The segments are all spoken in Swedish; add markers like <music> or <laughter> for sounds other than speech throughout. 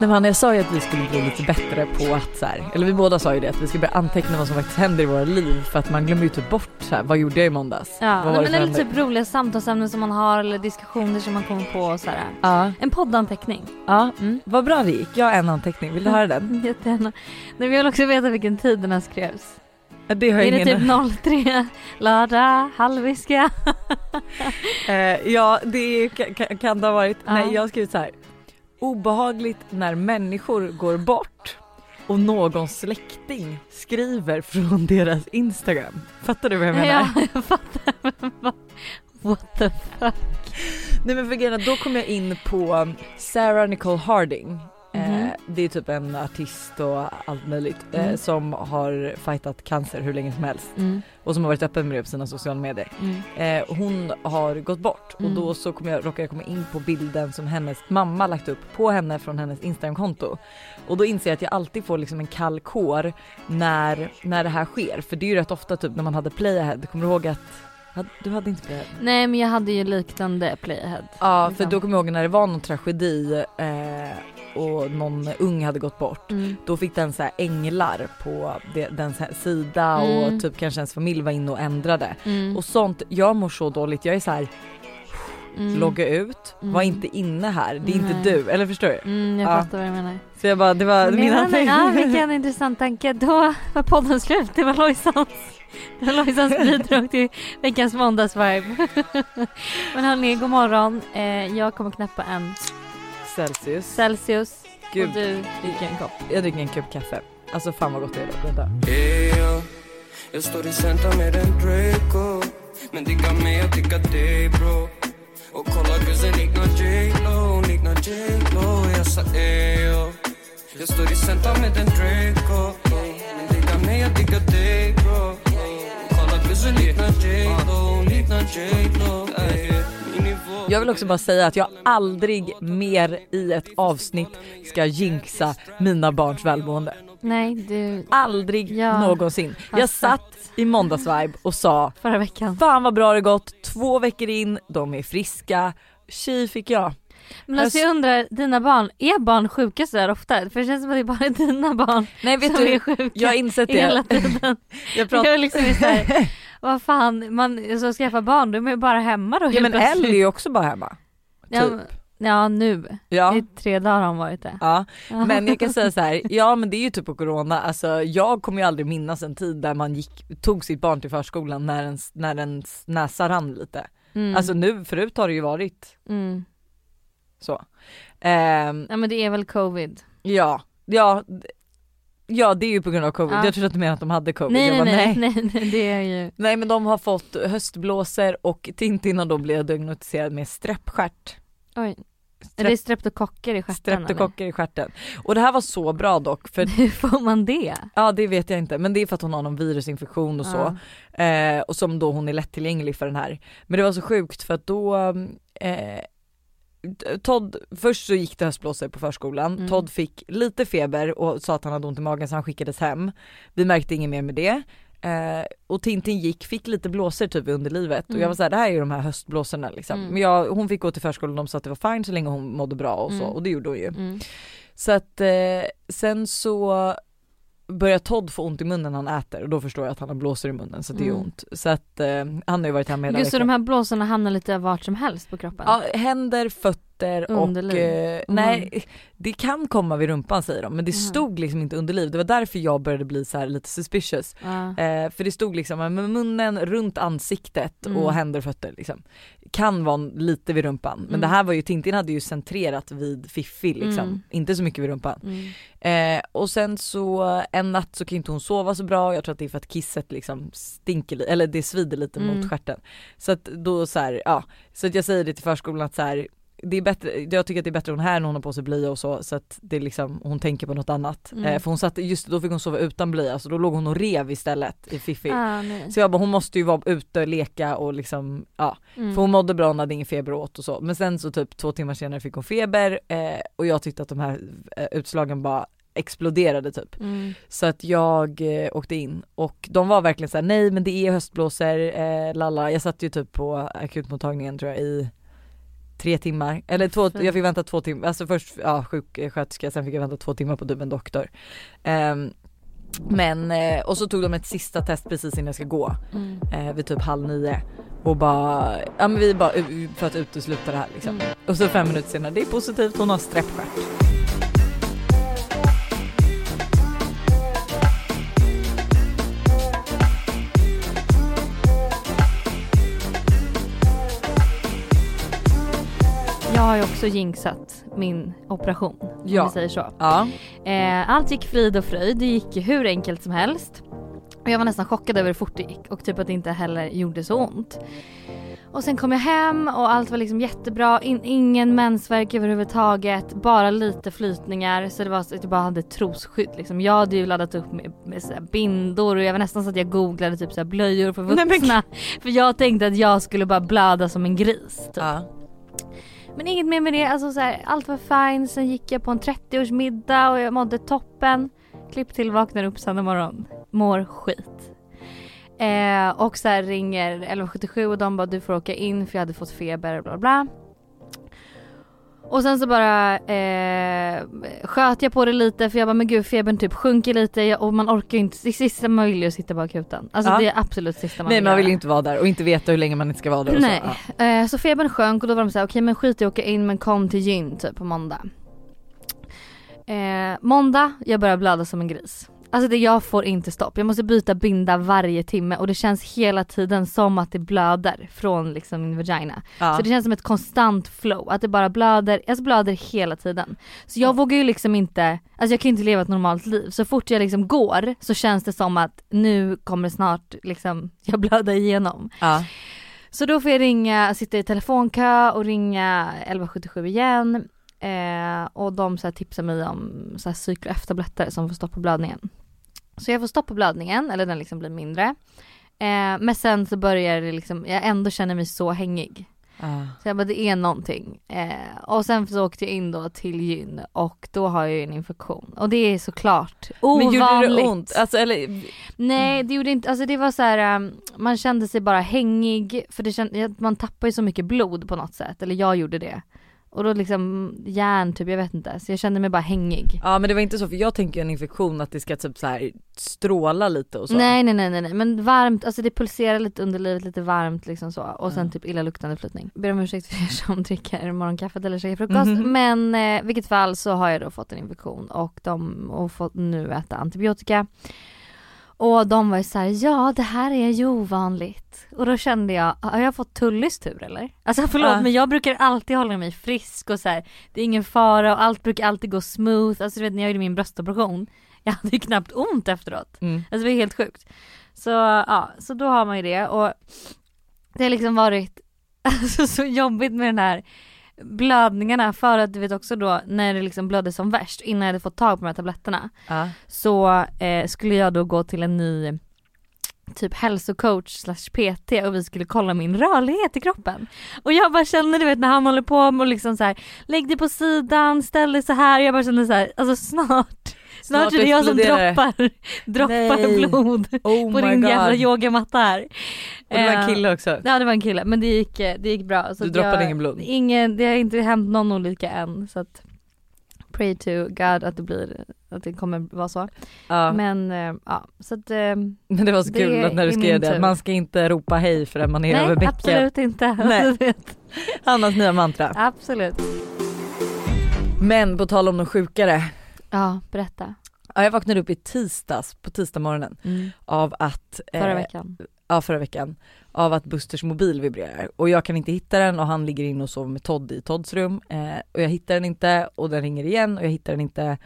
Nej men jag sa ju att vi skulle bli lite bättre på att så här, eller vi båda sa ju det att vi ska börja anteckna vad som faktiskt händer i våra liv för att man glömmer ju typ bort så här, vad gjorde jag i måndags? Ja, nej, men eller typ roliga samtalsämnen som man har eller diskussioner som man kommer på och sådär. Ja, En poddanteckning. ja, Mm. vad bra det gick. Jag har en anteckning, vill du höra den? <laughs> Jättegärna. Nej, jag vill också veta vilken tid den här skrevs. Ja, Det har Är det ingen... typ 03, lördag, halviska? <laughs> Eh, ja det kan, kan, kan det ha varit. Ja. Nej jag har skrivit så här. Obehagligt när människor går bort och någon släkting skriver från deras Instagram. Fattar du vad jag menar? Ja, <laughs> jag fattar. Men What the fuck? Nej men för grejen då kom jag in på Sarah Nicole Harding. Eh, Mhm. det är typ en artist och allt möjligt eh, Mm. som har fightat cancer hur länge som helst Mm, och som har varit öppen med det på sina sociala medier. mm, Eh, hon har gått bort Mm. och då så kom jag, råkade jag komma in på bilden som hennes mamma lagt upp på henne från hennes Instagramkonto. Och då inser jag att jag alltid får liksom en kall kår när, när det här sker. För det är ju rätt ofta typ när man hade playahead, kommer du ihåg att du hade inte playahead? Nej men jag hade ju liknande playahead. Ja för Liksom. då kommer jag ihåg när det var någon tragedi eh, och någon ung hade gått bort. Mm. Då fick den så här änglar på det, här sida Mm. och typ kanske ens familj var inne och ändrade. Mm. Och sånt, jag mår så dåligt, jag är så här Mm. logga ut, Mm. var inte inne här, det är inte du, eller förstår du? Mm, jag Ja. fattar vad du menar. Så jag bara, det var Men min menar, ja, vilken intressant tanke. Då var podden slut. Det var Lojsans, det var Lojsans <laughs> bidrag till veckans måndagsvibe. <laughs> Men hörni, god morgon. Eh, jag kommer knäppa en Celsius. Celsius. Gud, och du dricker en kopp. jag dricker en kopp kaffe. Alltså fan vad gott det är dock, vänta. Eyo, jag står i centrum med en Draco. Men digga mig, jag diggar dig bro Och kolla gussen liknar J.Lo, liknar J.Lo Jag sa eyo Jag står i centrum med en Draco. Men digga mig, jag diggar dig bro Kolla gussen liknar J.Lo, liknar J.Lo Ey, min nivå Jag vill också bara säga att jag aldrig mer i ett avsnitt ska jinxa mina barns välmående. Nej, du, Aldrig Ja, någonsin. Jag sett. satt i måndagsvibe och sa förra veckan. fan vad bra det gått, två veckor in, de är friska, tji fick jag. Men alltså jag undrar, dina barn, är barn sjuka så där ofta? För det känns som att det är bara dina barn Nej vet som är du, sjuka jag har insett hela det. tiden. Jag pratar Jag är liksom så här, <laughs> vad fan, man så skaffa barn, de är ju bara hemma då Ja men plötsligt. är ju också bara hemma. Ja, typ. ja nu, Ja. i tre dagar har hon varit det. Ja, men jag kan säga så här, <laughs> ja men det är ju typ på corona, alltså jag kommer ju aldrig minnas en tid där man gick, tog sitt barn till förskolan när ens, när ens näsa rann lite. Mm. Alltså nu, förut har det ju varit mm. så. Ehm, Ja men det är väl covid. ja, ja, ja det är ju på grund av covid, Ja. jag trodde att du menade att de hade covid. Nej jag nej, bara, nej nej nej det är ju, Nej men de har fått höstblåsor och Tintin har då blivit diagnostiserad med streppstjärt. oj. Är det streptokocker i stjärten Streptokocker i stjärten. Och det här var så bra dock för eller? <laughs> Hur får man det? Ja det vet jag inte men det är för att hon har någon virusinfektion och så. Eh, och som då hon är lättillgänglig för den här. Men det var så sjukt för att då eh, Todd, först så gick det höstblåsor på förskolan, Mm. Todd fick lite feber och sa att han hade ont i magen så han skickades hem. Vi märkte inget mer med det. Eh, och Tintin gick, fick lite blåsor typ i underlivet och Mm. jag var såhär det här är ju de här höstblåsorna liksom. Mm. Men jag, hon fick gå till förskolan och de sa att det var fine så länge hon mådde bra och så Mm. och det gjorde hon ju. Mm. Så att eh, sen så börjar Todd få ont i munnen när han äter och då förstår jag att han har blåsor i munnen så det gör Mm. ont. Så att eh, han har ju varit hemma hela Just så veckan. de här blåsorna hamnar lite vart som helst på kroppen? Ja, händer, fötter och Underliv. eh, nej det kan komma vid rumpan säger de men det stod liksom inte underliv. Det var därför jag började bli så lite suspicious. Eh, för det stod liksom med munnen runt ansiktet Mm. och händer och fötter liksom. Kan vara lite vid rumpan men Mm. det här var ju Tintin hade ju centrerat vid Fiffi liksom. Mm. Inte så mycket vid rumpan. Mm. Eh, och sen så en natt så kan inte hon sova så bra, jag tror att det är för att kisset liksom stinker eller det svider lite Mm. mot stjärten. Så att då så här, ja, så att jag säger det till förskolan att så här, det är bättre, jag tycker att det är bättre hon här när hon har på sig blöja och så så att det är liksom, hon tänker på något annat. Mm. Eh, för hon satt, just då fick hon sova utan blöja så då låg hon och rev istället i Fiffi. Ah. Så jag bara hon måste ju vara ute och leka och liksom, ja. Mm. För hon mådde bra, hon hade ingen feber och åt och så. Men sen så typ två timmar senare fick hon feber eh, och jag tyckte att de här eh, utslagen bara exploderade typ. Mm. Så att jag eh, åkte in och de var verkligen såhär nej men det är höstblåsor, eh, lalla. Jag satt ju typ på akutmottagningen tror jag i tre timmar, eller två, jag fick vänta två timmar, alltså först ja, sjuksköterska, sen fick jag vänta två timmar på typ en doktor. Ehm, men, eh, och så tog de ett sista test precis innan jag ska gå, Mm. eh, vid typ halv nio. Och bara, ja men vi bara u- för att utesluta det här liksom. Mm. Och så fem minuter senare, det är positivt, hon har sträppstjärt. Har ju också jinxat min operation. Om Ja. vi säger så. Ja. Eh, allt gick frid och fröjd. Det gick hur enkelt som helst. Och jag var nästan chockad över hur fort det gick och typ att det inte heller gjorde så ont. Och sen kom jag hem och allt var liksom jättebra. In, ingen mensvärk överhuvudtaget. Bara lite flytningar. Så det var så att jag bara hade trosskydd liksom. Jag hade ju laddat upp med, med så bindor och jag var nästan så att jag googlade typ så blöjor för Nej, men- vuxna. För jag tänkte att jag skulle bara blöda som en gris. Typ. ja. Men inget mer med det, alltså så här, allt var fine. Sen gick jag på en 30-årsmiddag och jag mådde toppen. Klipp till, vaknar upp söndag morgon. Mår skit. Eh, och så här ringer 1177 och de bara du får åka in för jag hade fått feber och bla bla. Och sen så bara eh, sköt jag på det lite för jag bara men gud febern typ sjunker lite och man orkar ju inte, det sista man vill ju att sitta på akuten. Alltså Ja. det är absolut sista man Nej vill man vill ju inte vara där och inte veta hur länge man inte ska vara där och Nej. så. Ja. Eh, så febern sjönk och då var de såhär, okej men skit i att åka in men kom till gyn typ på måndag. Eh, måndag, jag börjar blöda som en gris. Alltså det, jag får inte stopp. Jag måste byta binda varje timme och det känns hela tiden som att det blöder från liksom min vagina. Ja. Så det känns som ett konstant flow, att det bara blöder, alltså blöder hela tiden. Så jag vågar ju liksom inte, alltså jag kan ju inte leva ett normalt liv. Så fort jag liksom går så känns det som att nu kommer snart liksom <laughs> jag blöda igenom. Ja. Så då får jag ringa, sitta i telefonkö och ringa 1177 igen. Eh, och de så här tipsar mig om så här cykel F-tabletter som får stoppa blödningen. Så jag får stoppa blödningen, eller den liksom blir mindre. Eh, men sen så börjar det liksom, jag ändå känner mig så hängig. Ja. Så jag bara det är någonting. Eh, och sen så åkte jag in då till gyn och då har jag ju en infektion. Och det är såklart ovanligt. Men gjorde det ont? Alltså eller Nej det gjorde inte, alltså det var så här, um, man kände sig bara hängig för det känd, man tappar ju så mycket blod på något sätt, eller jag gjorde det. Och då liksom järn typ, jag vet inte, så jag kände mig bara hängig. Ja men det var inte så för jag tänker en infektion att det ska typ så här stråla lite och så. Nej nej nej nej nej men varmt, alltså det pulserar lite under livet, lite varmt liksom så. Och sen Ja. typ illaluktande flytning. Ber om ursäkt för er som <laughs> dricker morgonkaffet eller käkar frukost. Mhm. Men eh, vilket fall så har jag då fått en infektion och de och fått nu äta antibiotika. Och de var ju såhär, ja det här är ju ovanligt. Och då kände jag, har jag fått Tullis tur eller? Alltså förlåt Ja. men jag brukar alltid hålla mig frisk och så här, det är ingen fara och allt brukar alltid gå smooth. Alltså du vet när jag gjorde min bröstoperation, <laughs> jag hade ju knappt ont efteråt. Mm. Alltså det var helt sjukt. Så ja, så då har man ju det och det har liksom varit <laughs> alltså, så jobbigt med den här blödningarna för att du vet också då när det liksom blödde som värst innan jag hade fått tag på de här tabletterna Ja. så eh, skulle jag då gå till en ny typ hälsocoach slash PT och vi skulle kolla min rörlighet i kroppen. Och jag bara kände du vet när han håller på och liksom så här lägg dig på sidan, ställ dig så här. Jag bara kände så här, alltså snart, snart, är det jag som droppar, droppar Nej. blod Oh på din god. jävla yogamatta här. Och det var en Eh, kille också. Ja det var en kille men det gick, eh, det gick bra. Så Du droppade jag, ingen blod? Ingen, det har inte hänt någon olycka än så att pray to God att det blir, att det kommer vara så. Ja. Men, Men eh, ja så att eh, det var så det kul att när du skrev det, man ska inte ropa hej förrän man är över nej bäcken. absolut inte. Nej. Vet. Hannas nya mantra. absolut. Men på tal om de sjukare. Ja berätta. Ja, jag vaknade upp i tisdags, på tisdag morgonen av att Förra eh, veckan. Ja förra veckan. Av att Busters mobil vibrerar och jag kan inte hitta den och han ligger inne och sover med Todd i Todds rum eh, och jag hittar den inte och den ringer igen och jag hittar den inte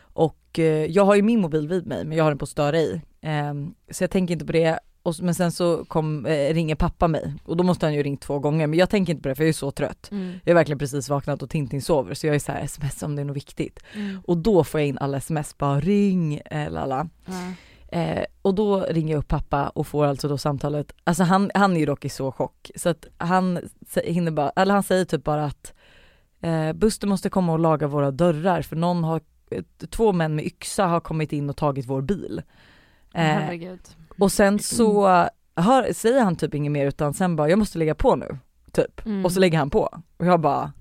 och eh, jag har ju min mobil vid mig men jag har den på störa i eh, så jag tänker inte på det och, men sen så kom, eh, ringer pappa mig och då måste han ju ringt två gånger men jag tänker inte på det för jag är så trött. Mm. Jag har verkligen precis vaknat och Tintin sover så jag är så här sms om det är något viktigt Mm. och då får jag in alla sms bara ring eh, lala. Ja. Eh, och då ringer jag upp pappa och får alltså då samtalet, alltså han, han är ju dock i så chock så att han hinner bara, eller han säger typ bara att eh, Buster måste komma och laga våra dörrar för någon har, eh, två män med yxa har kommit in och tagit vår bil. Eh, Herregud. Och sen så hör, säger han typ inget mer utan sen bara, jag måste lägga på nu. typ. Mm. Och så lägger han på. Och jag bara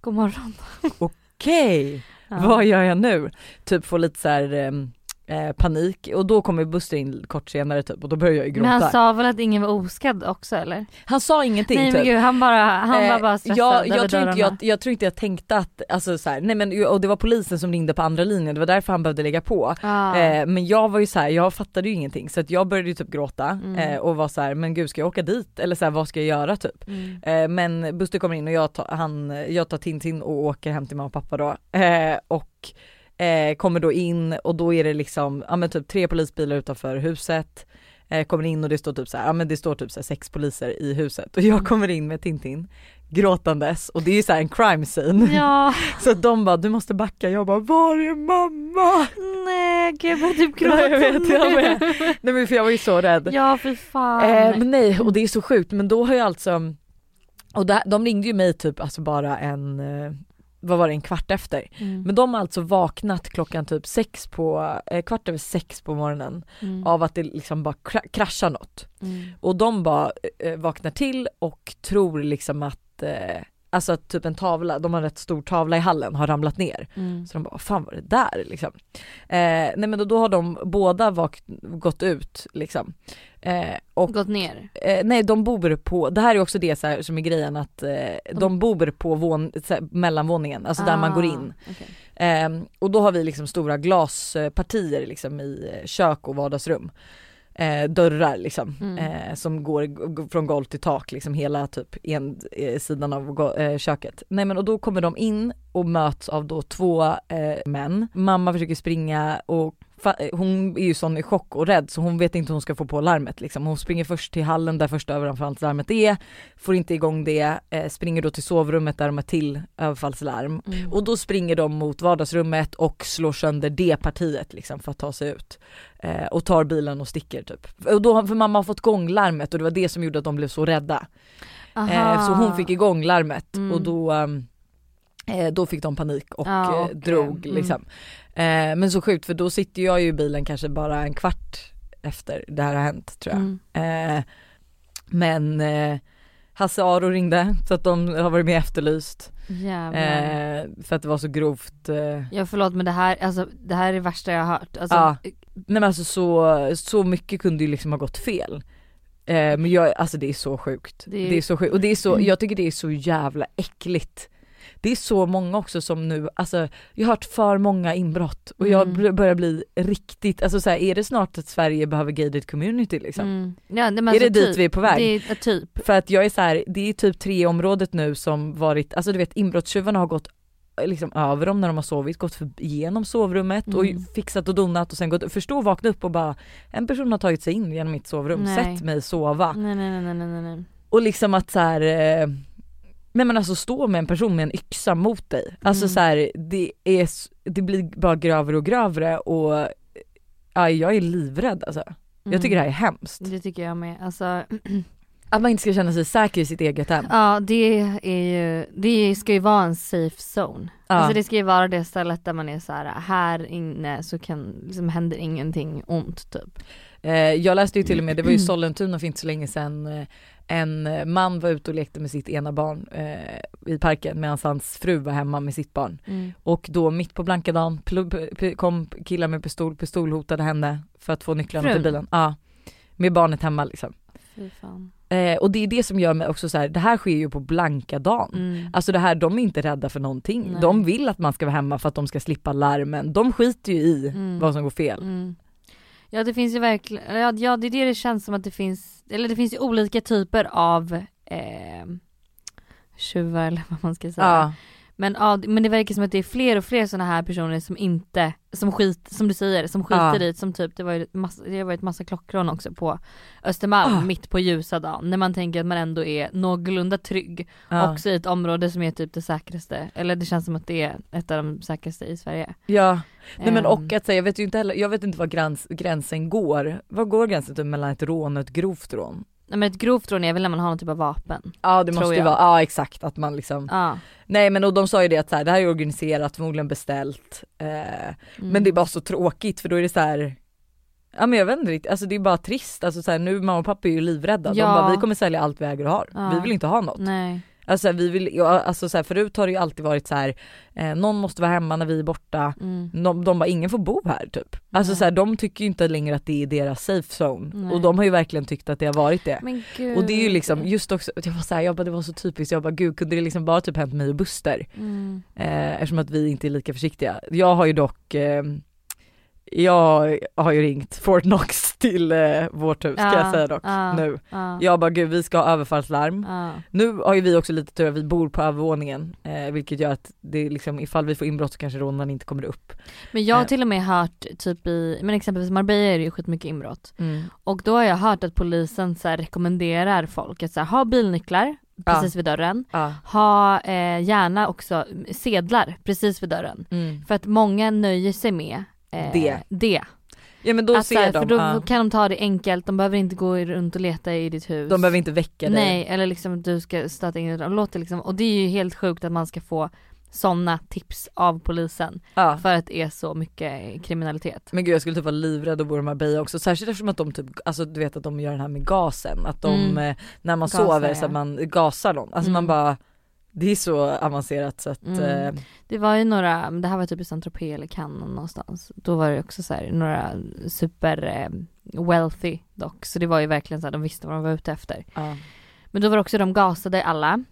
God morgon. okej, <laughs> Ja. vad gör jag nu? Typ får lite så här ehm, eh, panik och då kommer Buster in kort senare typ och då börjar jag ju Men gråta. han sa väl att ingen var oskadd också eller? Han sa ingenting Nej typ. men gud han bara, han var Eh, bara stressad jag, över jag, tror inte, jag, jag tror inte jag tänkte att, alltså så här, nej men och det var polisen som ringde på andra linjen, det var därför han behövde lägga på. Ah. Eh, men jag var ju så här, jag fattade ju ingenting så att jag började ju typ gråta Mm. eh, och var så här, men gud ska jag åka dit eller så här, vad ska jag göra typ? Mm. Eh, men Buster kommer in och jag tar, han, jag tar Tintin och åker hem till mamma och pappa då eh, och eh, kommer då in och då är det liksom, ja men typ tre polisbilar utanför huset eh, kommer in och det står typ så här, ja men det står typ så här sex poliser i huset och Mm. jag kommer in med Tintin gråtandes och det är ju så här en crime scene. Ja, <laughs> Så de bara du måste backa, jag bara var är mamma? nej gud jag börjar typ gråta jag vet, jag med. Nej men för jag var ju så rädd. Ja för fan. Eh, men nej och det är så sjukt men då har jag alltså och det, de ringde ju mig typ alltså bara en, eh, vad var det, en kvart efter. Mm. Men de har alltså vaknat klockan typ sex på, eh, kvart över sex på morgonen Mm. av att det liksom bara kra- kraschar något. Mm. Och de bara eh, vaknar till och tror liksom att, eh, alltså att typ en tavla, de har en rätt stor tavla i hallen, har ramlat ner. Mm. Så de bara, fan var det där liksom? Eh, nej men då, då har de båda vakt, gått ut liksom. Eh, och Gått ner. Eh, nej de bor på, det här är också det så här, som är grejen att eh, de bor på vån, här, mellanvåningen, alltså där man går in. Ah, okej. Ehm, och då har vi liksom stora glaspartier liksom i eh, kök och vardagsrum. Eh, dörrar liksom Mm. eh, som går från golv till tak liksom hela typ en sidan av köket. Nej men och då kommer de in och möts av då två män. Mamma försöker springa och hon är ju sån i chock och rädd så hon vet inte hur hon ska få på larmet liksom. Hon springer först till hallen där första överfallslarmet är, får inte igång det, eh, springer då till sovrummet där de har till överfallslarm Mm. och då springer de mot vardagsrummet och slår sönder det partiet liksom för att ta sig ut. Eh, och tar bilen och sticker typ. Och då, för mamma har fått igång larmet och det var det som gjorde att de blev så rädda. Eh, så hon fick igång larmet Mm. och då, um, eh, då fick de panik och Ja, eh, och, drog eh, liksom. Eh, men så sjukt för då sitter jag ju i bilen kanske bara en kvart efter det här har hänt tror jag. Mm. Eh, men eh, Hasse Aro ringde så att de har varit med efterlyst. Eh, för att det var så grovt. Eh, Ja förlåt men det här, alltså, det här är det värsta jag har hört. Alltså, Ja. nej men alltså så, så mycket kunde ju liksom ha gått fel. Eh, men jag, alltså det är så sjukt. Det Det är- är, så sjukt och det är så, Mm. jag tycker det är så jävla äckligt. Det är så många också som nu, alltså jag har hört för många inbrott och jag Mm. börjar bli riktigt, alltså så här, är det snart att Sverige behöver gated community liksom? Mm. Ja, men Är alltså, det dit typ, vi är på väg? Det är typ. För att jag är så här, det är typ tre området nu som varit, alltså du vet inbrottstjuvarna har gått liksom över dem när de har sovit, gått igenom sovrummet och Mm. fixat och donat och sen gått, förstå vakna upp och bara en person har tagit sig in genom mitt sovrum, Nej. sett mig sova. Nej nej nej nej nej nej. Och liksom att så här, eh, nej men alltså stå med en person med en yxa mot dig. Alltså Mm. så här, det är, det blir bara grövre och grövre och ja, jag är livrädd alltså. Jag tycker det här är hemskt. Mm. Det tycker jag med. Alltså, <clears throat> Att man inte ska känna sig säker i sitt eget hem. ja det är ju, det ska ju vara en safe zone. Ja. Alltså det ska ju vara det stället där man är så här: här inne så kan, liksom händer ingenting ont typ. Eh, jag läste ju till och med, det var ju <clears throat> Sollentuna för inte så länge sedan, eh, en eh, man var ute och lekte med sitt ena barn eh, i parken medan hans fru var hemma med sitt barn. Mm. Och då mitt på blanka dagen kom killar med pistol, pistolhotade henne för att få nycklarna till bilen. Ja. Med barnet hemma liksom. Eh, och det är det som gör mig också så här, det här sker ju på blanka dagen. Mm. Alltså det här, de är inte rädda för någonting. Nej. De vill att man ska vara hemma för att de ska slippa larmen. De skiter ju i Mm. vad som går fel. Mm. Ja det finns ju verkligen, ja, ja det är det det känns som att det finns, eller det finns ju olika typer av eh, tjuvar eller vad man ska säga. Ja. Men, ja, men det verkar som att det är fler och fler sådana här personer som inte, som skit, som du säger, som skiter Ja. i som typ, det var ju massa, det har varit massa klockrån också på Östermalm Ah. mitt på ljusa dagen. När man tänker att man ändå är någorlunda trygg. Ja. Också i ett område som är typ det säkraste, eller det känns som att det är ett av de säkraste i Sverige. ja. Nej men Ehm, och att säga, jag vet ju inte heller, jag vet inte var gräns, gränsen går. Var går gränsen typ mellan ett rån och ett grovt rån? Nej, men ett grovt rån är väl när man har någon typ av vapen. Ja det måste ju vara, ja exakt att man liksom Ja. Nej men och de sa ju det att så här, det här är organiserat, förmodligen beställt. Eh, Mm. Men det är bara så tråkigt för då är det så här. Ja men jag vet inte riktigt, alltså det är bara trist, alltså så här, nu mamma och pappa är ju livrädda. De Ja. bara vi kommer sälja allt vi äger och har, Ja. vi vill inte ha något. Nej. Alltså vi vill, alltså så här, förut har det ju alltid varit så här, eh, någon måste vara hemma när vi är borta, Mm. de, de bara ingen får bo här typ. Alltså Nej. så här, de tycker ju inte längre att det är deras safe zone Nej. och de har ju verkligen tyckt att det har varit det. Och det är ju liksom just också, jag var såhär, jag bara, det var så typiskt, jag bara gud kunde det liksom bara typ hänt mig och Buster? Mm. Eh, eftersom att vi inte är lika försiktiga. Jag har ju dock, eh, jag har ju ringt Fort Knox till eh, vårt hus kan Ja, jag säga dock ja, nu. Ja. Jag bara gud vi ska ha överfallslarm. Nu har ju vi också lite tur att vi bor på övervåningen eh, vilket gör att det är liksom ifall vi får inbrott så kanske rånaren inte kommer upp. Men jag har Eh. till och med hört typ i, men exempelvis Marbella är det ju skitmycket inbrott. Och då har jag hört att polisen så här rekommenderar folk att så här, ha bilnycklar precis vid dörren. Ha eh, gärna också sedlar precis vid dörren. Mm. För att många nöjer sig med eh, Det. det. Ja men då Att, så ser här, de, för då ja. kan de ta det enkelt, de behöver inte gå runt och leta i ditt hus. de behöver inte väcka dig. Nej, eller liksom du ska stöta in och låter liksom, och det är ju helt sjukt att man ska få sådana tips av polisen Ja. för att det är så mycket kriminalitet. Men gud jag skulle typ vara livrädd att bo i Marbella också, särskilt eftersom att de typ, alltså du vet att de gör det här med gasen, att de Mm. eh, när man Gasar, sover så ja. att man gasar dem, alltså man Mm. bara det är så avancerat så att Mm. eh, Det var ju några, det här var typ i Saint Tropez eller Cannes någonstans. Då var det också så här, några super eh, wealthy dock. Så det var ju verkligen så här, de visste vad de var ute efter. ja. Men då var det också, de gasade alla.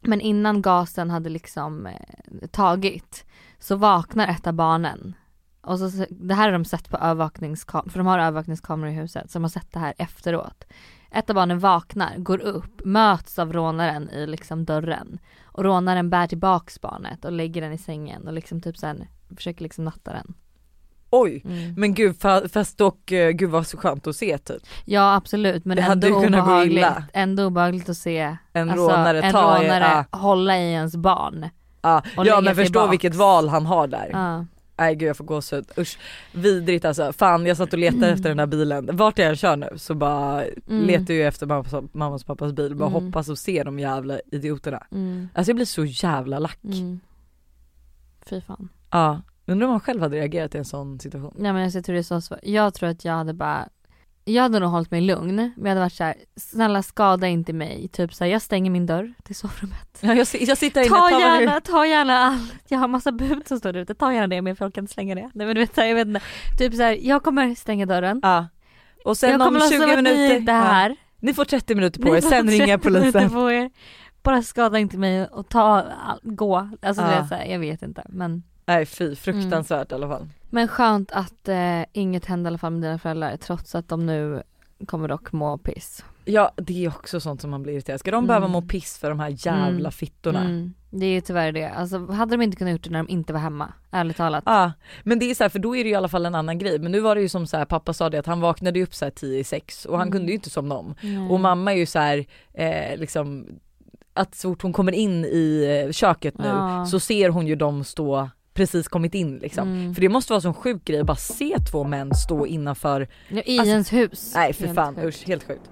Men innan gasen hade liksom eh, tagit så vaknar ett av barnen. Och så, det här har de sett på övervakningskameror, för de har övervakningskameror i huset, så de har sett det här efteråt. Ett av barnen vaknar, går upp, möts av rånaren i liksom dörren. Och rånaren bär tillbaks barnet och lägger den i sängen och liksom typ sen försöker liksom natta den. Oj! Mm. Men gud fa- fast dock, eh, gud vad så skönt att se typ. Ja absolut men Det hade ändå kunnat gå obehagligt. illa. Ändå obehagligt att se En alltså, rånare en rånare ja, hålla i ens barn. ja. och ja men förstå vilket val han har där. Ja. Nej gud jag får gåshud, usch vidrigt alltså. Fan jag satt och letade efter den här bilen, vart jag än kör nu så bara Mm. letar jag efter mammas, mammas och pappas bil, bara Mm. hoppas och se de jävla idioterna. Mm. Alltså jag blir så jävla lack. Mm. Fy fan. Ja, undrar om man själv hade reagerat i en sån situation. Nej men alltså, jag tror det är så svårt. Jag tror att jag hade bara jag hade nog hållit mig lugn, men jag hade varit så här: snälla skada inte mig. Typ så här, jag stänger min dörr till sovrummet. Ja, jag, jag sitter inne, Ta ta vad du- gärna, ta gärna allt. Jag har massa bud som står där ute, ta gärna det men folk kan inte slänga det. Nej men du vet, jag vet inte. Typ så här, jag kommer stänga dörren. Ja. Och sen jag om låtsas 20 som att ni minuter, inte är här. Ja. ni får 30 minuter på Ni er, sen ringer jag 30 minuter polisen. på er. Bara skada inte mig och ta, gå. Alltså Ja. det är så här, jag vet inte men Nej fy, fruktansvärt i alla fall. Men skönt att eh, inget hände i alla fall med dina föräldrar trots att de nu kommer dock må piss. Ja det är också sånt som man blir irriterad, ska de Mm. behöva må piss för de här jävla Mm. fittorna? Mm, det är ju tyvärr det. Alltså hade de inte kunnat gjort det när de inte var hemma, ärligt talat. Ja, men det är så här, för då är det ju i alla fall en annan grej. Men nu var det ju som så här, pappa sa det att han vaknade upp så här 10 i sex och han Mm. kunde ju inte somna om. Nej. Och mamma är ju så här, eh, liksom att så fort hon kommer in i eh, köket nu Ja. så ser hon ju dem stå precis kommit in liksom. Mm. För det måste vara en sjuk grej att bara se två män stå innanför, Ja, I alltså- ens hus. nej för Helt fan sjukt. usch helt sjukt.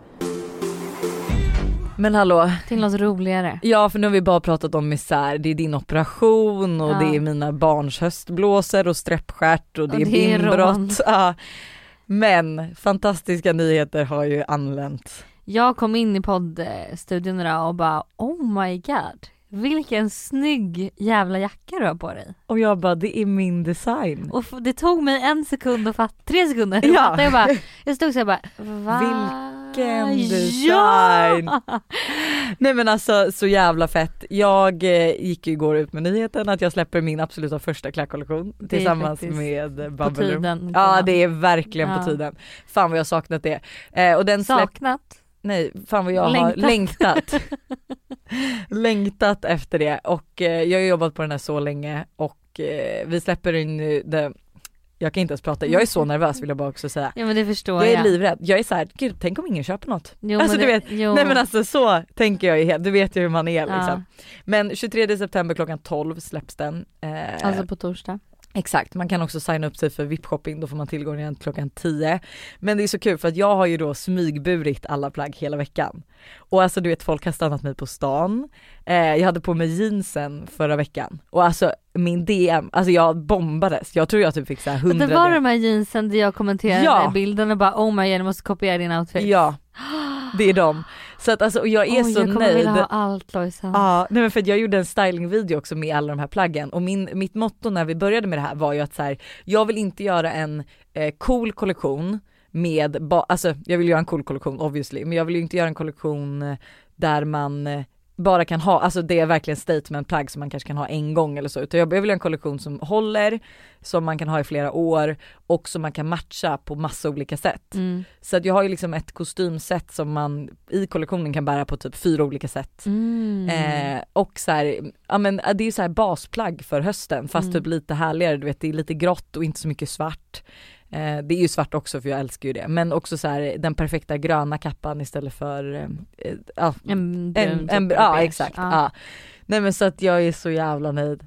Men hallå, Till något roligare. ja för nu har vi bara pratat om misär, det är din operation och Ja. det är mina barns höstblåsor och streppstjärt och det Och är det är rån. inbrott. <laughs> Ja. Men fantastiska nyheter har ju anlänt. Jag kom in i poddstudion idag och bara oh my god. Vilken snygg jävla jacka du har på dig. Och jag bara det är min design. Och det tog mig en sekund att fatta, tre sekunder att Ja. fatta. Jag bara, <laughs> jag stod så här bara va? Vilken Ja! design! Nej men alltså så jävla fett. Jag eh, gick ju igår ut med nyheten att jag släpper min absoluta första klädkollektion tillsammans med tiden. Ja det är verkligen Ja. på tiden. Fan vad jag har saknat det. Eh, och den släpp... Saknat. Nej fan vad jag har Längtat. längtat. <laughs> längtat efter det och eh, jag har jobbat på den här så länge och eh, vi släpper in nu det jag kan inte ens prata, jag är så nervös vill jag bara också säga. Ja men det förstår Jag jag. är livrädd, jag är såhär, gud tänk om ingen köper något. Jo, Alltså, men du vet, jo. Nej men alltså så tänker jag ju helt, du vet ju hur man är Ja. liksom. Men 23 september klockan 12 släpps den. Eh, Alltså på torsdag. Exakt, man kan också signa upp sig för VIP-shopping, då får man tillgång igen klockan 10. Men det är så kul för att jag har ju då smygburit alla plagg hela veckan. Och alltså du vet folk har stannat mig på stan, eh, jag hade på mig jeansen förra veckan och alltså min DM, alltså jag bombades, jag tror jag typ fick såhär 100 Det var de här jeansen där jag kommenterade Ja. bilden och bara oh my god jag måste kopiera din outfit. Ja, det är de. Så att alltså och jag är Oj, så jag kommer nöjd. vilja ha allt Lojsan. Ja, nej men för jag gjorde en stylingvideo också med alla de här plaggen och min, mitt motto när vi började med det här var ju att så här, jag vill inte göra en eh, cool kollektion med, ba, alltså jag vill göra en cool kollektion obviously, men jag vill ju inte göra en kollektion eh, där man eh, bara kan ha, alltså det är verkligen statementplagg som man kanske kan ha en gång eller så, utan jag vill ha en kollektion som håller, som man kan ha i flera år och som man kan matcha på massa olika sätt. Mm. Så att jag har ju liksom ett kostymset som man i kollektionen kan bära på typ fyra olika sätt. Mm. Eh, och så här, ja men det är ju så här basplagg för hösten fast Mm. typ lite härligare, du vet det är lite grått och inte så mycket svart. Eh, det är ju svart också för jag älskar ju det, men också så här den perfekta gröna kappan istället för, eh, ja, En brun en, typ ja exakt. Ja. Nej men så att jag är så jävla nöjd.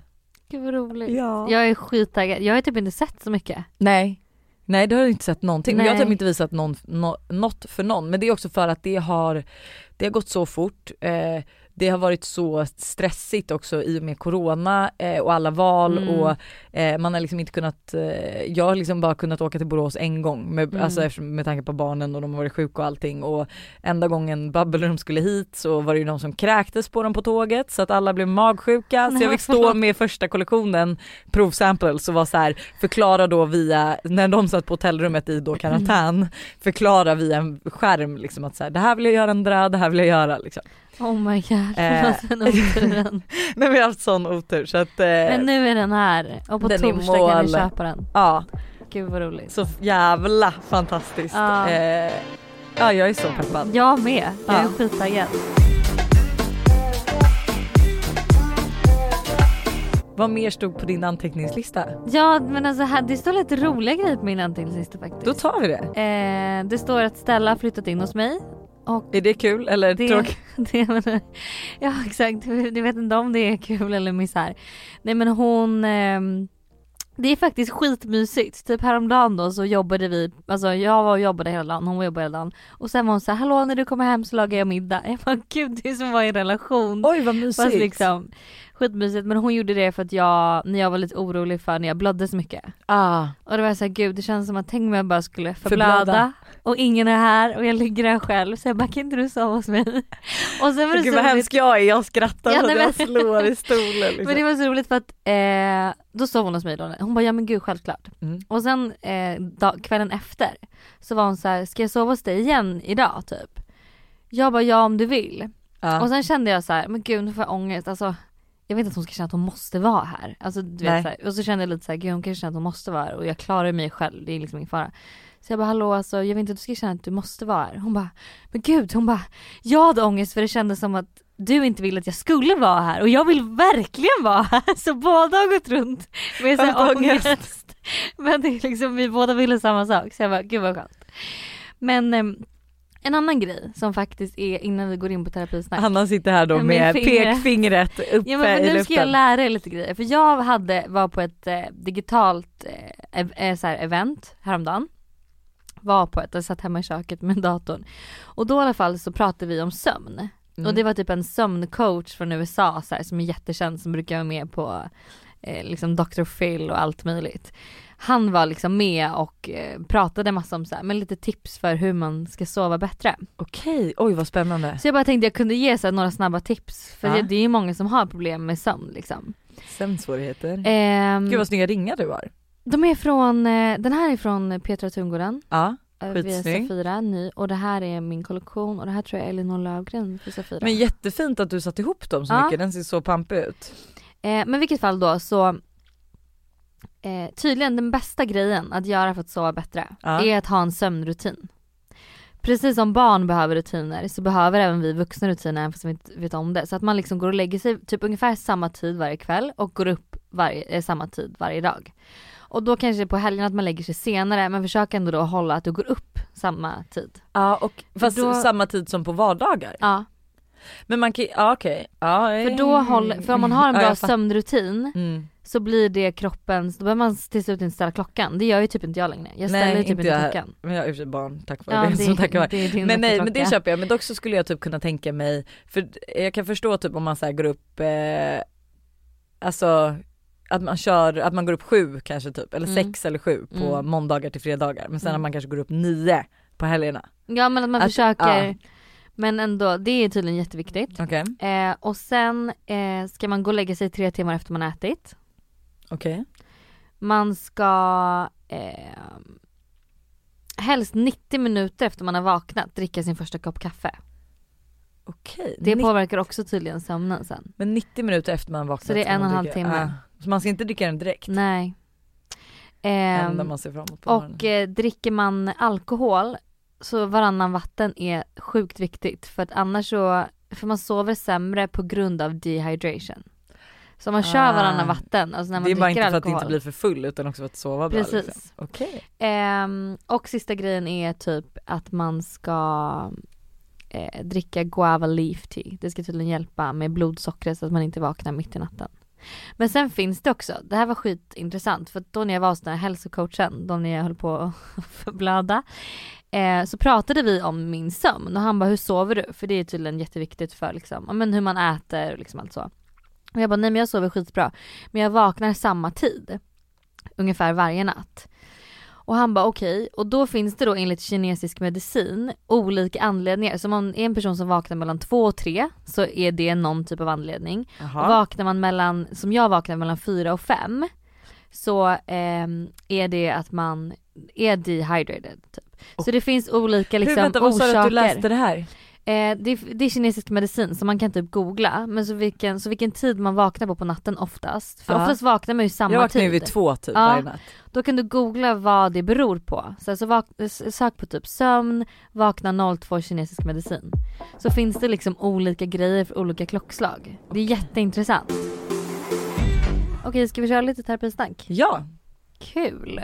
Gud vad roligt. Ja. Jag är skittaggad. Jag har typ inte sett så mycket. Nej. Nej det har jag inte sett någonting. Men jag har Nej. typ inte visat någon, nå, något för någon. Men det är också för att det har, det har gått så fort. Eh, det har varit så stressigt också i och med corona eh, och alla val Mm. och eh, man har liksom inte kunnat, eh, jag har liksom bara kunnat åka till Borås en gång med, Mm. alltså med tanke på barnen och de har varit sjuka och allting och enda gången Bubbleroom skulle hit så var det ju de som kräktes på dem på tåget så att alla blev magsjuka så jag fick stå <laughs> med första kollektionen provsamples och var så här förklara då via, när de satt på hotellrummet i då karantän, <laughs> förklara via en skärm liksom att så här, det här vill jag göra Andra, det här vill jag göra liksom. Oh my god, Eh. <laughs> Men vi har haft sån otur så att, eh, Men nu är den här och på torsdag kan ni köpa den. ja Gud vad roligt. så jävla fantastiskt. Ja. Eh, ja jag är så peppad. Jag med, jag är Ja. skittaggad. Vad mer stod på din anteckningslista? Ja men alltså här, det står lite roliga grejer på min anteckningslista faktiskt. Då tar vi det. Eh, det står att Stella har flyttat in hos mig. Och Är det kul eller det, tråkigt? <laughs> det Ja exakt, jag vet inte om det är kul eller misär. Nej men hon ehm, det är faktiskt skitmysigt. Typ häromdagen då så jobbade vi, alltså jag var och jobbade hela dagen, hon var och jobbade hela dagen. Och sen var hon så här, hallå när du kommer hem så lagar jag middag. Jag bara gud det är som att vara i en relation. Oj vad mysigt. Fast liksom skitmysigt men hon gjorde det för att jag, när jag var lite orolig för när jag blödde så mycket. ah, Och det var såhär gud det känns som att tänk om jag bara skulle Förblöda. Och ingen är här och jag ligger här själv så jag bara kan inte du sova hos mig? Och sen var det Gud vad roligt, hemsk jag är, jag skrattar Ja, så nej, jag men- slår i stolen. Liksom. <laughs> men det var så roligt för att eh, då sov hon hos mig då. Hon bara ja men gud självklart. Mm. Och sen eh, dag, kvällen efter så var hon så här: ska jag sova hos dig igen idag typ? Jag bara ja om du vill. Ja. Och sen kände jag så här, men gud nu får jag ångest. Alltså, jag vet inte att hon ska känna att hon måste vara här. Alltså, du vet, så här, och så kände jag lite så här, gud hon kanske känner att hon måste vara här och jag klarar mig själv, det är liksom ingen fara. Så jag bara hallå alltså jag vill inte att du ska känna att du måste vara här. Hon bara, men gud hon bara, jag hade ångest för det kändes som att du inte ville att jag skulle vara här och jag vill verkligen vara här. Så båda har gått runt med så Haft här ångest. ångest. Men det är liksom, vi båda ville samma sak så jag bara, gud vad skönt. Men ehm, en annan grej som faktiskt är innan vi går in på terapisnack. Hanna sitter här då Med med fingret. pekfingret uppe Ja men i nu ska jag luften. lära er lite grejer för jag hade, var på ett eh, digitalt eh, eh, så här event häromdagen. Var på ett, jag satt hemma i köket med datorn. Och då i alla fall så pratade vi om sömn. Mm. Och det var typ en sömncoach från USA så här, som är jättekänd som brukar vara med på eh, liksom Dr. Phil och allt möjligt. Han var liksom med och eh, pratade massa om så här, men lite tips för hur man ska sova bättre. Okej, oj vad spännande. Så jag bara tänkte jag kunde ge så här, några snabba tips för Ja. det, det är ju många som har problem med sömn liksom. Sömnsvårigheter. Ehm, Gud vad snygga ringar du har. De är från, eh, den här är från Petra Tungården, Ja. eh, Skitsnygg. Safira, ny och det här är min kollektion och det här tror jag är Elinor Löfgren för Safira. Men jättefint att du satt ihop dem så Ja. mycket, den ser så pampig ut. Eh, men i vilket fall då så eh, tydligen den bästa grejen att göra för att sova bättre Ja. är att ha en sömnrutin. Precis som barn behöver rutiner så behöver även vi vuxna rutiner även fast vi inte vet om det. Så att man liksom går och lägger sig typ ungefär samma tid varje kväll och går upp varje, eh, samma tid varje dag. Och då kanske på helgen att man lägger sig senare men försök ändå då hålla att du går upp samma tid. Ja och fast Då- samma tid som på vardagar. Ja. Men man kan ja okej, ja. För då håller, för om man har en Ja, bra fattar. sömnrutin Mm. så blir det kroppens, då behöver man till slut inte ställa klockan. Det gör ju typ inte jag längre. Jag ställer Nej, ju typ inte inte jag. klockan. Men jag sig barn tack vare Ja, det, <laughs> så tack vare. det är Men nej men det köper jag, men dock så skulle jag typ kunna tänka mig, för jag kan förstå typ om man så går upp, eh, alltså att man kör, att man går upp sju kanske typ, eller Mm. sex eller sju på Mm. måndagar till fredagar men sen Mm. att man kanske går upp nio på helgerna. Ja men att man Att- försöker, ja. men ändå, det är tydligen jätteviktigt. Okej, Eh, och sen eh, ska man gå och lägga sig tre timmar efter man ätit. okej. Man ska eh, helst 90 minuter efter man har vaknat dricka sin första kopp kaffe. Okej. Det Nitt- påverkar också tydligen sömnen sen. Men 90 minuter efter man vaknat Så det är en och en halv timme. Ah, så man ska inte dricka den direkt? Nej. Enda Ehm, man ser framåt på och eh, dricker man alkohol så varannan vatten är sjukt viktigt för att annars så, för man sover sämre på grund av dehydration. Så om man kör Ah. varannan vatten, alltså när man Det är bara dricker inte för att alkohol. inte bli för full utan också för att sova bra Precis. liksom. Okej. Ehm, och sista grejen är typ att man ska eh, dricka guava leaf tea. Det ska tydligen hjälpa med blodsockret så att man inte vaknar mitt i natten. Men sen finns det också, det här var skitintressant för att då när jag var hos den här hälsocoachen, då när jag höll på att <laughs> förblöda, eh, så pratade vi om min sömn och han bara hur sover du? För det är tydligen jätteviktigt för liksom, ja, men hur man äter och liksom allt så. Och jag bara nej men jag sover skitbra men jag vaknar samma tid ungefär varje natt. Och han bara okej, och då finns det då enligt kinesisk medicin olika anledningar. Så om man är en person som vaknar mellan två och tre så är det någon typ av anledning. Och vaknar man mellan, som jag vaknar mellan fyra och fem så ehm, är det att man är dehydrated. Typ. Så det finns olika liksom Hur, vänta, vad sa du orsaker. att du läste det här? Eh, det, är, det är kinesisk medicin så man kan typ googla men så vilken, så vilken tid man vaknar på på natten oftast. För Ja. oftast vaknar man ju samma Jag vaknar ju tid. vid två typ Ja. varje natt. Då kan du googla vad det beror på. Så alltså vak- sök på typ sömn, vakna 02 kinesisk medicin. Så finns det liksom olika grejer för olika klockslag. Det är jätteintressant. Okej, ska vi köra lite terapisnack? Ja. Kul!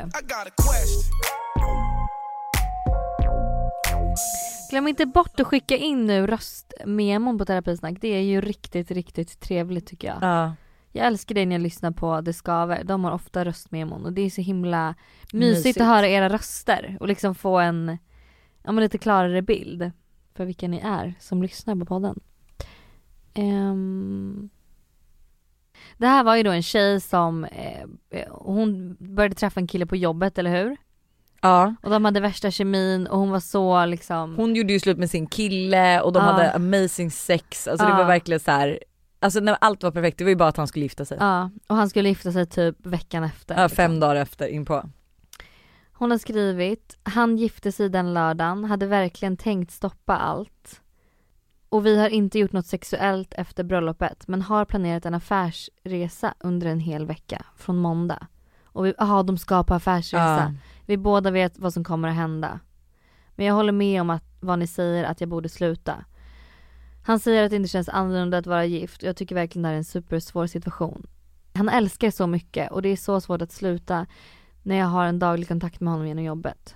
Glöm inte bort att skicka in nu röstmemon på terapisnack. Det är ju riktigt, riktigt trevligt tycker jag. ja. Jag älskar det när jag lyssnar på Det Skaver. De har ofta röstmemon och det är så himla mysigt, Mysigt. att höra era röster och liksom få en ja, men lite klarare bild för vilka ni är som lyssnar på podden. Ehm. Det här var ju då en tjej som, eh, hon började träffa en kille på jobbet, eller hur? Ja. Och de hade värsta kemin och hon var så liksom Hon gjorde ju slut med sin kille och de Ja. hade amazing sex, alltså det var verkligen så här. Alltså när allt var perfekt, det var ju bara att han skulle gifta sig. Ja, och han skulle gifta sig typ veckan efter. Ja, liksom. fem dagar efter inpå. Hon har skrivit, han gifte sig den lördagen, hade verkligen tänkt stoppa allt. Och vi har inte gjort något sexuellt efter bröllopet men har planerat en affärsresa under en hel vecka från måndag. Och vi, aha, de ska på affärsresa. Vi båda vet vad som kommer att hända. Men jag håller med om att, vad ni säger att jag borde sluta. Han säger att det inte känns annorlunda att vara gift och jag tycker verkligen det här är en supersvår situation. Han älskar så mycket och det är så svårt att sluta när jag har en daglig kontakt med honom genom jobbet.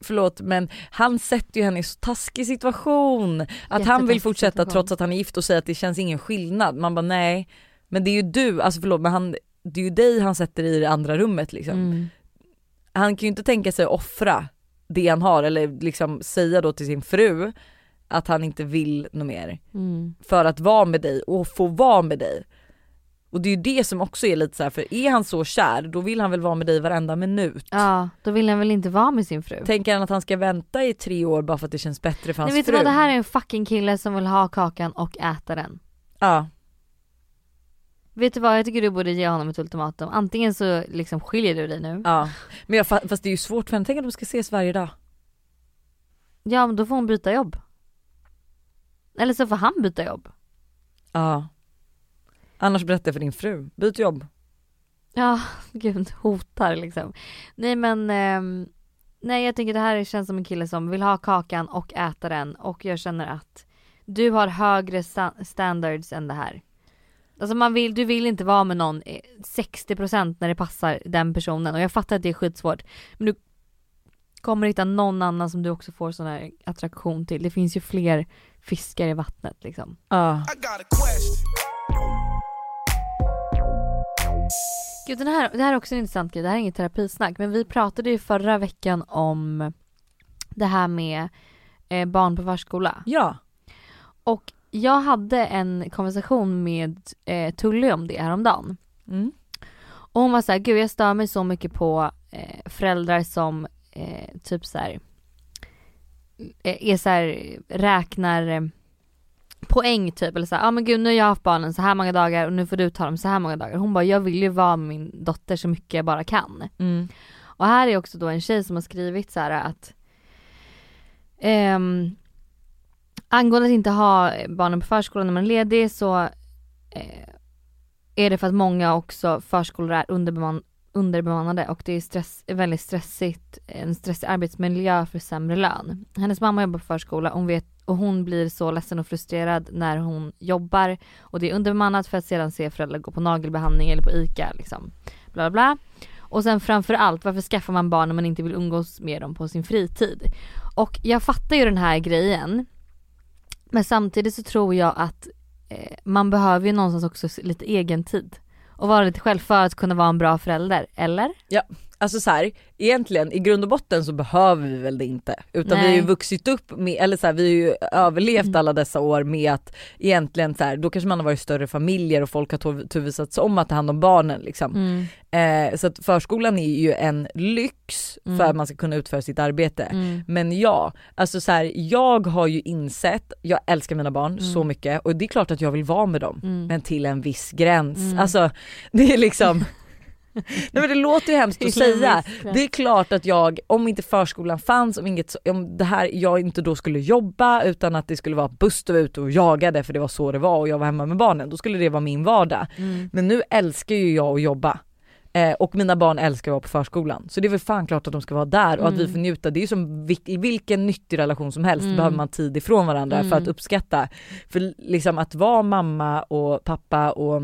Förlåt men han sätter ju henne i så taskig situation. Att han vill fortsätta situation. trots att han är gift och säger att det känns ingen skillnad. Man bara nej, men det är ju du, alltså förlåt men han, det är ju dig han sätter i det andra rummet liksom. Mm. Han kan ju inte tänka sig att offra det han har eller liksom säga då till sin fru att han inte vill något mer Mm. för att vara med dig och få vara med dig. Och det är ju det som också är lite så här, för är han så kär då vill han väl vara med dig varenda minut. Ja, då vill han väl inte vara med sin fru. Tänker han att han ska vänta i tre år bara för att det känns bättre för hans Nej vet du fru? vad, det här är en fucking kille som vill ha kakan och äta den. Ja. Vet du vad, jag tycker du borde ge honom ett ultimatum. Antingen så liksom skiljer du dig nu. ja. Men jag, fa- fast det är ju svårt för henne, tänk att de ska ses varje dag. Ja men då får hon byta jobb. Eller så får han byta jobb. Ja. Annars berätta för din fru, byt jobb. Ja, <laughs> gud, hotar liksom. Nej men, ehm, nej jag tänker det här känns som en kille som vill ha kakan och äta den och jag känner att du har högre sta- standards än det här. Alltså man vill, du vill inte vara med någon eh, 60% när det passar den personen och jag fattar att det är skitsvårt. Men du kommer hitta någon annan som du också får sån här attraktion till. Det finns ju fler fiskar i vattnet liksom. Ja. Gud, den här, det här är också en intressant grej, det här är inget terapisnack men vi pratade ju förra veckan om det här med eh, barn på förskola. ja. Och jag hade en konversation med eh, Tully om det häromdagen. Mm. Och hon var så här, gud jag stör mig så mycket på eh, föräldrar som eh, typ så här eh, är så här, räknar eh, poäng typ eller så här, ja ah, men gud nu har jag haft barnen så här många dagar och nu får du ta dem så här många dagar. Hon bara, jag vill ju vara med min dotter så mycket jag bara kan. Mm. Och här är också då en tjej som har skrivit så här att ehm, angående att inte ha barnen på förskolan när man är ledig så eh, är det för att många också förskolor är underbeman underbemannade och det är stress, väldigt stressigt, en stressig arbetsmiljö för sämre lön. Hennes mamma jobbar på förskola hon vet, och hon blir så ledsen och frustrerad när hon jobbar och det är underbemannat för att sedan se föräldrar gå på nagelbehandling eller på ICA liksom. Bla bla bla. Och sen framförallt, varför skaffar man barn när man inte vill umgås med dem på sin fritid? Och jag fattar ju den här grejen. Men samtidigt så tror jag att eh, man behöver ju någonstans också lite egen tid. Och vara lite själv för att kunna vara en bra förälder, eller? Alltså så här, egentligen i grund och botten så behöver vi väl det inte. Utan vi har ju Nej. vuxit upp med, eller så här, vi har ju överlevt Mm. alla dessa år med att egentligen så här, då kanske man har varit större familjer och folk har turvisats om att ta hand om barnen liksom. Mm. Eh, så att förskolan är ju en lyx Mm. för att man ska kunna utföra sitt arbete. Mm. Men ja, alltså så här, jag har ju insett, jag älskar mina barn Mm. så mycket och det är klart att jag vill vara med dem. Mm. Men till en viss gräns. Mm. Alltså det är liksom, <laughs> <laughs> nej men det låter ju hemskt att säga. Det är klart att jag, om inte förskolan fanns, om, inget, om det här, jag inte då skulle jobba utan att det skulle vara Buster var ute och jagade för det var så det var och jag var hemma med barnen, då skulle det vara min vardag. Mm. Men nu älskar ju jag att jobba. Eh, och mina barn älskar att vara på förskolan. Så det är väl fan klart att de ska vara där och att vi Mm. får njuta. Det är ju som i vilken nyttig relation som helst Mm. behöver man tid ifrån varandra Mm. för att uppskatta. För liksom att vara mamma och pappa och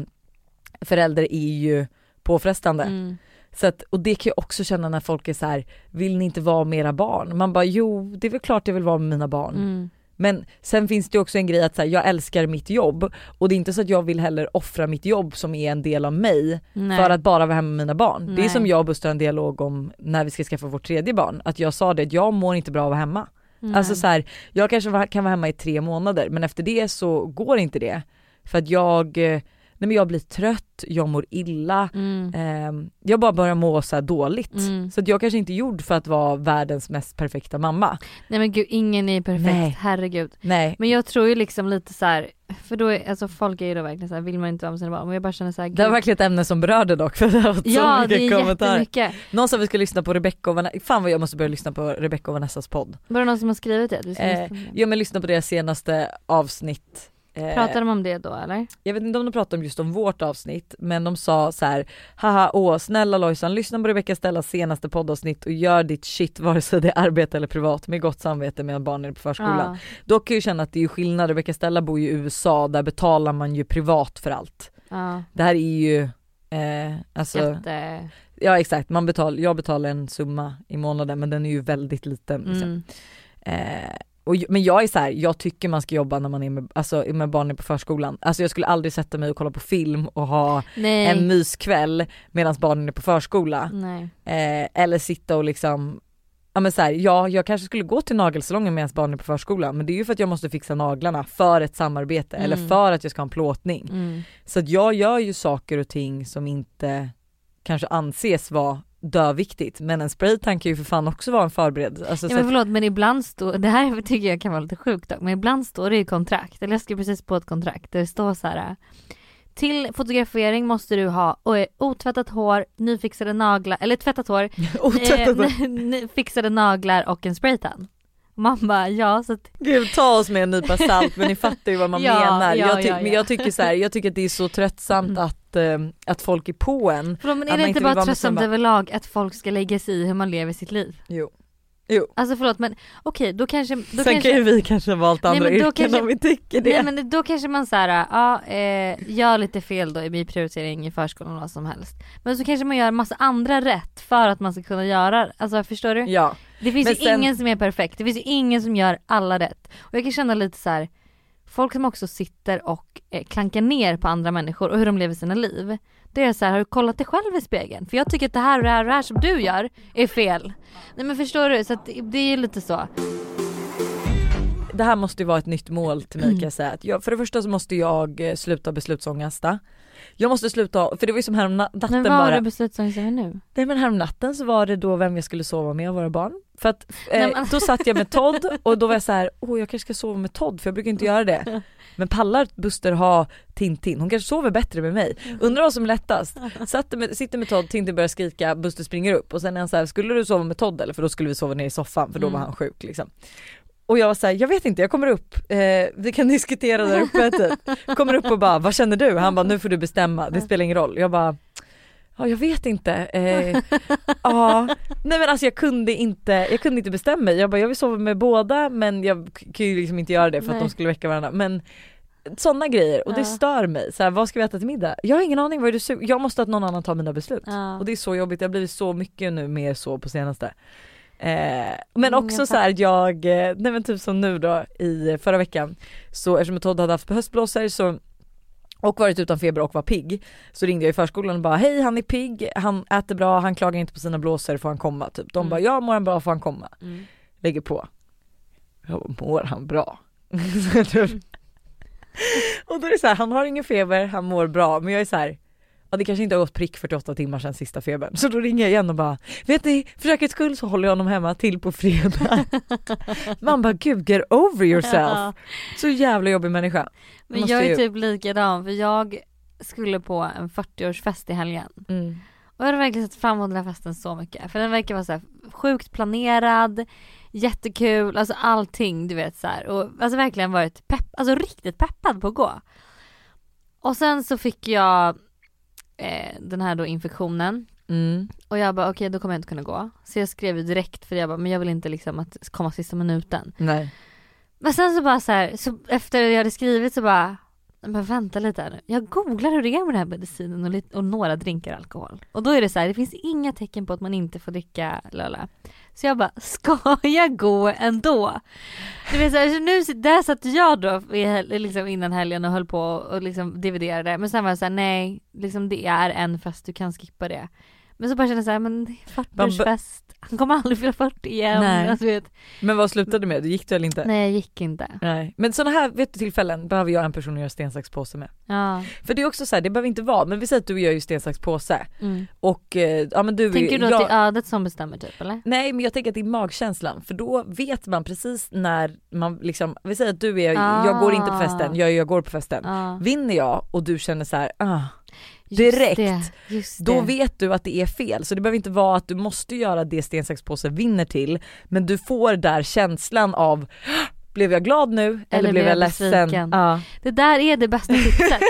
förälder är ju påfrestande. Mm. Så att, och det kan jag också känna när folk är så här: vill ni inte vara med era barn? Man bara jo det är väl klart jag vill vara med mina barn. Mm. Men sen finns det också en grej att så här, jag älskar mitt jobb och det är inte så att jag vill heller offra mitt jobb som är en del av mig Nej. för att bara vara hemma med mina barn. Det är Nej. som jag och Buster en dialog om när vi ska skaffa vårt tredje barn. Att jag sa det att jag mår inte bra av att vara hemma. Nej. Alltså så här, jag kanske kan vara hemma i tre månader men efter det så går inte det. För att jag, eh, nej men jag blir trött, jag mår illa, Mm. eh, jag bara börjar må så dåligt. Mm. Så att jag kanske inte är gjord för att vara världens mest perfekta mamma. Nej men gud ingen är perfekt, Nej. herregud. Nej. Men jag tror ju liksom lite så här, för då är, alltså folk är ju då verkligen så här, vill man inte vara med sina barn? Men jag bara känner så här, Det var verkligen ett ämne som berörde dock för det har fått Ja så mycket kommentarer. jättemycket. Någon sa vi skulle lyssna på Rebecca och Vanessa, fan vad jag måste börja lyssna på Rebecca och Vanessas podd. Var det någon som har skrivit det? Du Eh, lyssna på det? Ja men lyssna på deras senaste avsnitt. Eh, Pratar de om det då eller? Jag vet inte om de pratade om just om vårt avsnitt men de sa så här: haha åh snälla Lojsan lyssna på Rebecca Stellas senaste poddavsnitt och gör ditt shit vare sig det är arbete eller privat med gott samvete medan barnen är på förskolan. Ja. Dock kan jag ju känna att det är skillnad, Rebecca Stella bor ju i USA där betalar man ju privat för allt. Ja. Det här är ju eh, alltså, Jätte... ja exakt, man betal, jag betalar en summa i månaden men den är ju väldigt liten. Liksom. Mm. Eh, och, men jag är så här, jag tycker man ska jobba när man är med, alltså, med barnen på förskolan. Alltså jag skulle aldrig sätta mig och kolla på film och ha Nej. en myskväll medan barnen är på förskola. Eh, eller sitta och liksom, ja men så här, ja jag kanske skulle gå till nagelsalongen medan barnen är på förskolan men det är ju för att jag måste fixa naglarna för ett samarbete eller Mm. för att jag ska ha en plåtning. Mm. Så att jag gör ju saker och ting som inte kanske anses vara döviktigt men en spraytan kan ju för fan också vara en förberedelse. Alltså, Ja, men förlåt men ibland står, det här <laughs> tycker jag kan vara lite sjukt dock, men ibland står det i kontrakt, eller jag skrev precis på ett kontrakt där det står så här. Till fotografering måste du ha otvättat hår, nyfixade naglar, eller tvättat hår, <laughs> eh, <laughs> fixade naglar och en spraytan. Man bara ja så att, Gud ta oss med en nypa salt men ni fattar ju vad man Ja, menar. ja, jag, ty- ja, Men ja. jag tycker så här, jag tycker att det är så tröttsamt Mm. att, eh, att folk är på en. förlåt, men Att är det inte bara tröttsamt överlag att folk ska lägga sig i hur man lever sitt liv? Jo. Jo. Alltså förlåt men okej då kanske, då Sen kanske kan ju vi kanske valt Nej, andra då yrken kanske- om vi tycker det. Nej men då kanske man såhär, ja, eh, gör lite fel då i min prioritering i förskolan vad som helst. Men så kanske man gör massa andra rätt för att man ska kunna göra, alltså förstår du? Ja. Det finns Men ju sen- ingen som är perfekt, det finns ju ingen som gör alla rätt. Och jag kan känna lite så här. Folk som också sitter och eh, klankar ner på andra människor och hur de lever sina liv. Det är så här, har du kollat dig själv i spegeln? För jag tycker att det här och det här och det här som du gör är fel. Nej men förstår du? Så att det- är lite så. Det här måste ju vara ett nytt mål till mig kan jag säga. Jag, för det första så måste jag eh, sluta beslutsångesta. Jag måste sluta, för det var ju som härom natten Men vad bara. har du beslutsångest över nu? Nej men härom natten så var det då vem jag skulle sova med av våra barn. För att eh, då satt jag med Todd och då var jag så här: åh jag kanske ska sova med Todd för jag brukar inte göra det. <laughs> Men pallar Buster ha Tintin? Hon kanske sover bättre med mig. <laughs> Undrar vad som är lättast? Satt med, sitter med Todd, Tintin börjar skrika, Buster springer upp och sen är han så här, skulle du sova med Todd eller? För då skulle vi sova ner i soffan för då var Mm. han sjuk liksom. Och jag var såhär, jag vet inte jag kommer upp, eh, vi kan diskutera där uppe typ. <laughs> Kommer upp och bara, vad känner du? Han bara, nu får du bestämma, det spelar ingen roll. Jag bara, ja jag vet inte. Eh, <laughs> ja, nej men alltså jag kunde inte, jag kunde inte bestämma mig. Jag bara, jag vill sova med båda men jag kan ju liksom inte göra det för att Nej. de skulle väcka varandra. Men sådana grejer och det Ja. stör mig. Så här, vad ska vi äta till middag? Jag har ingen aning, vad är du Jag måste att någon annan tar mina beslut. Ja. Och det är så jobbigt, det har blivit så mycket nu mer så på senaste. Eh, men Mm, också jag så här, jag, eh, nej men typ som nu då i förra veckan så eftersom Todd hade haft höstblåsor så och varit utan feber och var pigg så ringde jag i förskolan och bara hej han är pigg, han äter bra, han klagar inte på sina blåsor, får han komma? Typ. De Mm. bara ja mår han bra får han komma. Mm. Lägger på. Jag bara, mår han bra? <laughs> Typ. och då är det så här, han har ingen feber, han mår bra men jag är så här. Ja det kanske inte har gått prick 48 timmar sedan sista febern. Så då ringer jag igen och bara, vet ni för säkerhets skull så håller jag honom hemma till på fredag. <laughs> Man bara gud get over yourself. Så jävla jobbig människa. Men Måste jag är ju- typ likadan för jag skulle på en 40-årsfest i helgen. Mm. Och jag hade verkligen sett fram emot den här festen så mycket. För den verkar vara så här sjukt planerad, jättekul, alltså allting du vet så här. Och alltså verkligen varit pepp, alltså riktigt peppad på att gå. Och sen så fick jag eh, den här då infektionen. Mm. Och jag bara okej då kommer jag inte kunna gå. Så jag skrev direkt för jag bara men jag vill inte liksom att komma sista minuten. Nej. Men sen så bara så här, så efter jag hade skrivit så bara men vänta lite här nu. Jag googlar hur det är med den här medicinen och, lite, och några drinkar alkohol. Och då är det så här, det finns inga tecken på att man inte får dricka lala. Så jag bara, <laughs> ska jag gå ändå? Du vet så här, så nu, där satt jag då liksom innan helgen och höll på och liksom dividerade. Men sen var jag så här, nej, liksom det är en fest, du kan skippa det. Men så bara kände jag så här, men det är 40-årsfest, han kommer aldrig fylla 40 igen. Nej. Alltså, vet. Men vad slutade du med? Du gick du eller inte? Nej jag gick inte. Nej. Men sådana här vet du, tillfällen behöver jag en person att göra sten, sax, påse med. Ja. För det är också så här, det behöver inte vara, men vi säger att du gör ju sten, sax, påse Mm. och eh, ja men du Tänker du då jag, att det är ödet som bestämmer typ eller? Nej men jag tänker att det är magkänslan för då vet man precis när man liksom, vi säger att du är, Ah. jag går inte på festen, jag, jag går på festen. Ja. Vinner jag och du känner så här, ah, Just direkt, det, just då det. vet du att det är fel. Så det behöver inte vara att du måste göra det sten, sax, påse vinner till, men du får där känslan av "Ah, blev jag glad nu eller, blev jag, ledsen? besviken? Ja. Det där är det bästa tipset.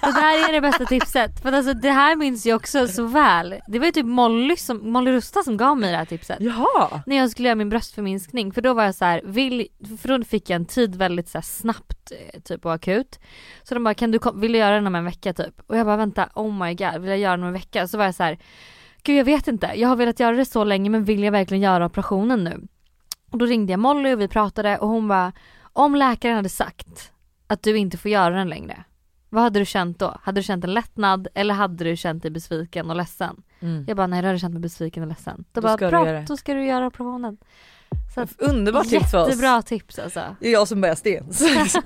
det där är det bästa tipset. För alltså det här minns jag också så väl. Det var ju typ Molly, som, Molly Rusta som gav mig det här tipset. Jaha! När jag skulle göra min bröstförminskning. För då var jag så här, vill, för då fick jag en tid väldigt så snabbt eh, typ och akut. Så de bara, kan du, vill du göra den om en vecka typ? Och jag bara vänta, oh my god, vill jag göra den om en vecka? Så var jag så här, gud jag vet inte, jag har velat göra det så länge men vill jag verkligen göra operationen nu? Och då ringde jag Molly och vi pratade och hon bara, om läkaren hade sagt att du inte får göra den längre, vad hade du känt då? Hade du känt en lättnad eller hade du känt dig besviken och ledsen? Mm. Jag bara nej då hade jag känt mig besviken och ledsen. Då, Då bara ska du bra, göra det." då ska du göra operationen. Så att, Underbart tips för oss. jättebra tips alltså. Det är jag som börjar sten,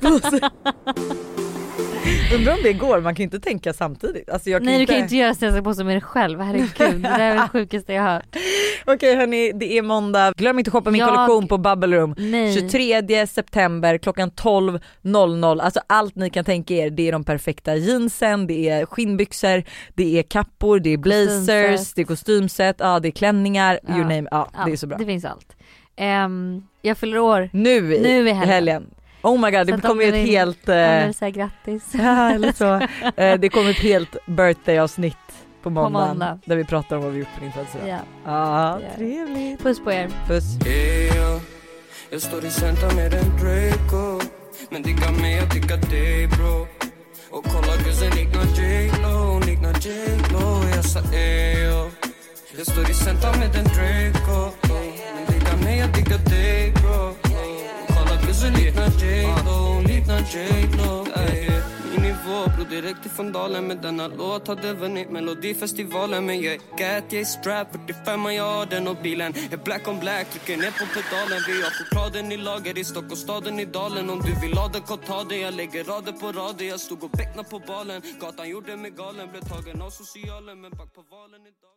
påse. <laughs> Undrar om det går, man kan ju inte tänka samtidigt. Alltså Nej du inte... kan ju inte göra sten på sig med dig själv, herregud. Det är det sjukaste jag har hört. Okej hörni, det är måndag. Glöm inte att shoppa min Jag- kollektion på Bubble Room. Nej. 23 september klockan 12.00. Alltså allt ni kan tänka er, det är de perfekta jeansen, det är skinnbyxor, det är kappor, det är blazers, Kostymset. det är kostymset, ja det är klänningar, you Ja. name ja, det är så bra. Det finns allt. Ehm, jag fyller år. Nu i Nu i helgen. helgen. Oh my god, Så det kommer ju ett helt, Ja. eh, säga grattis. <laughs> ja, eller så. Eh, det kommer ett helt birthday avsnitt på måndag, måndag. där vi pratar om vad vi gjort på din födelsedag. Ja. Ja, Ja. trevligt. Puss på er. Puss. Jag står i centrum med en Draco Men digga mig, jag diggar dig bro Och kolla gussen liknar J.Lo, liknar J.Lo Jag sa eyo Jag står i centrum med en Draco Men digga mig, jag diggar dig bro Och kolla gussen liknar J.Lo, liknar J-Lo ey. Nivå. Bror direkt ifrån dalen Med denna låt. Hade vunnit melodifestivalen Men jag är gat, jag är strap 45 jag har den och bilen är black on black. Trycker ner på pedalen. Vi har chokladen i lager i Stockholmsstaden i dalen. Om du vill ha det, kom ta det. Jag lägger rader på rader. Jag stod och becknade på balen. Gatan gjorde mig galen. Blev tagen av socialen Men back på valen idag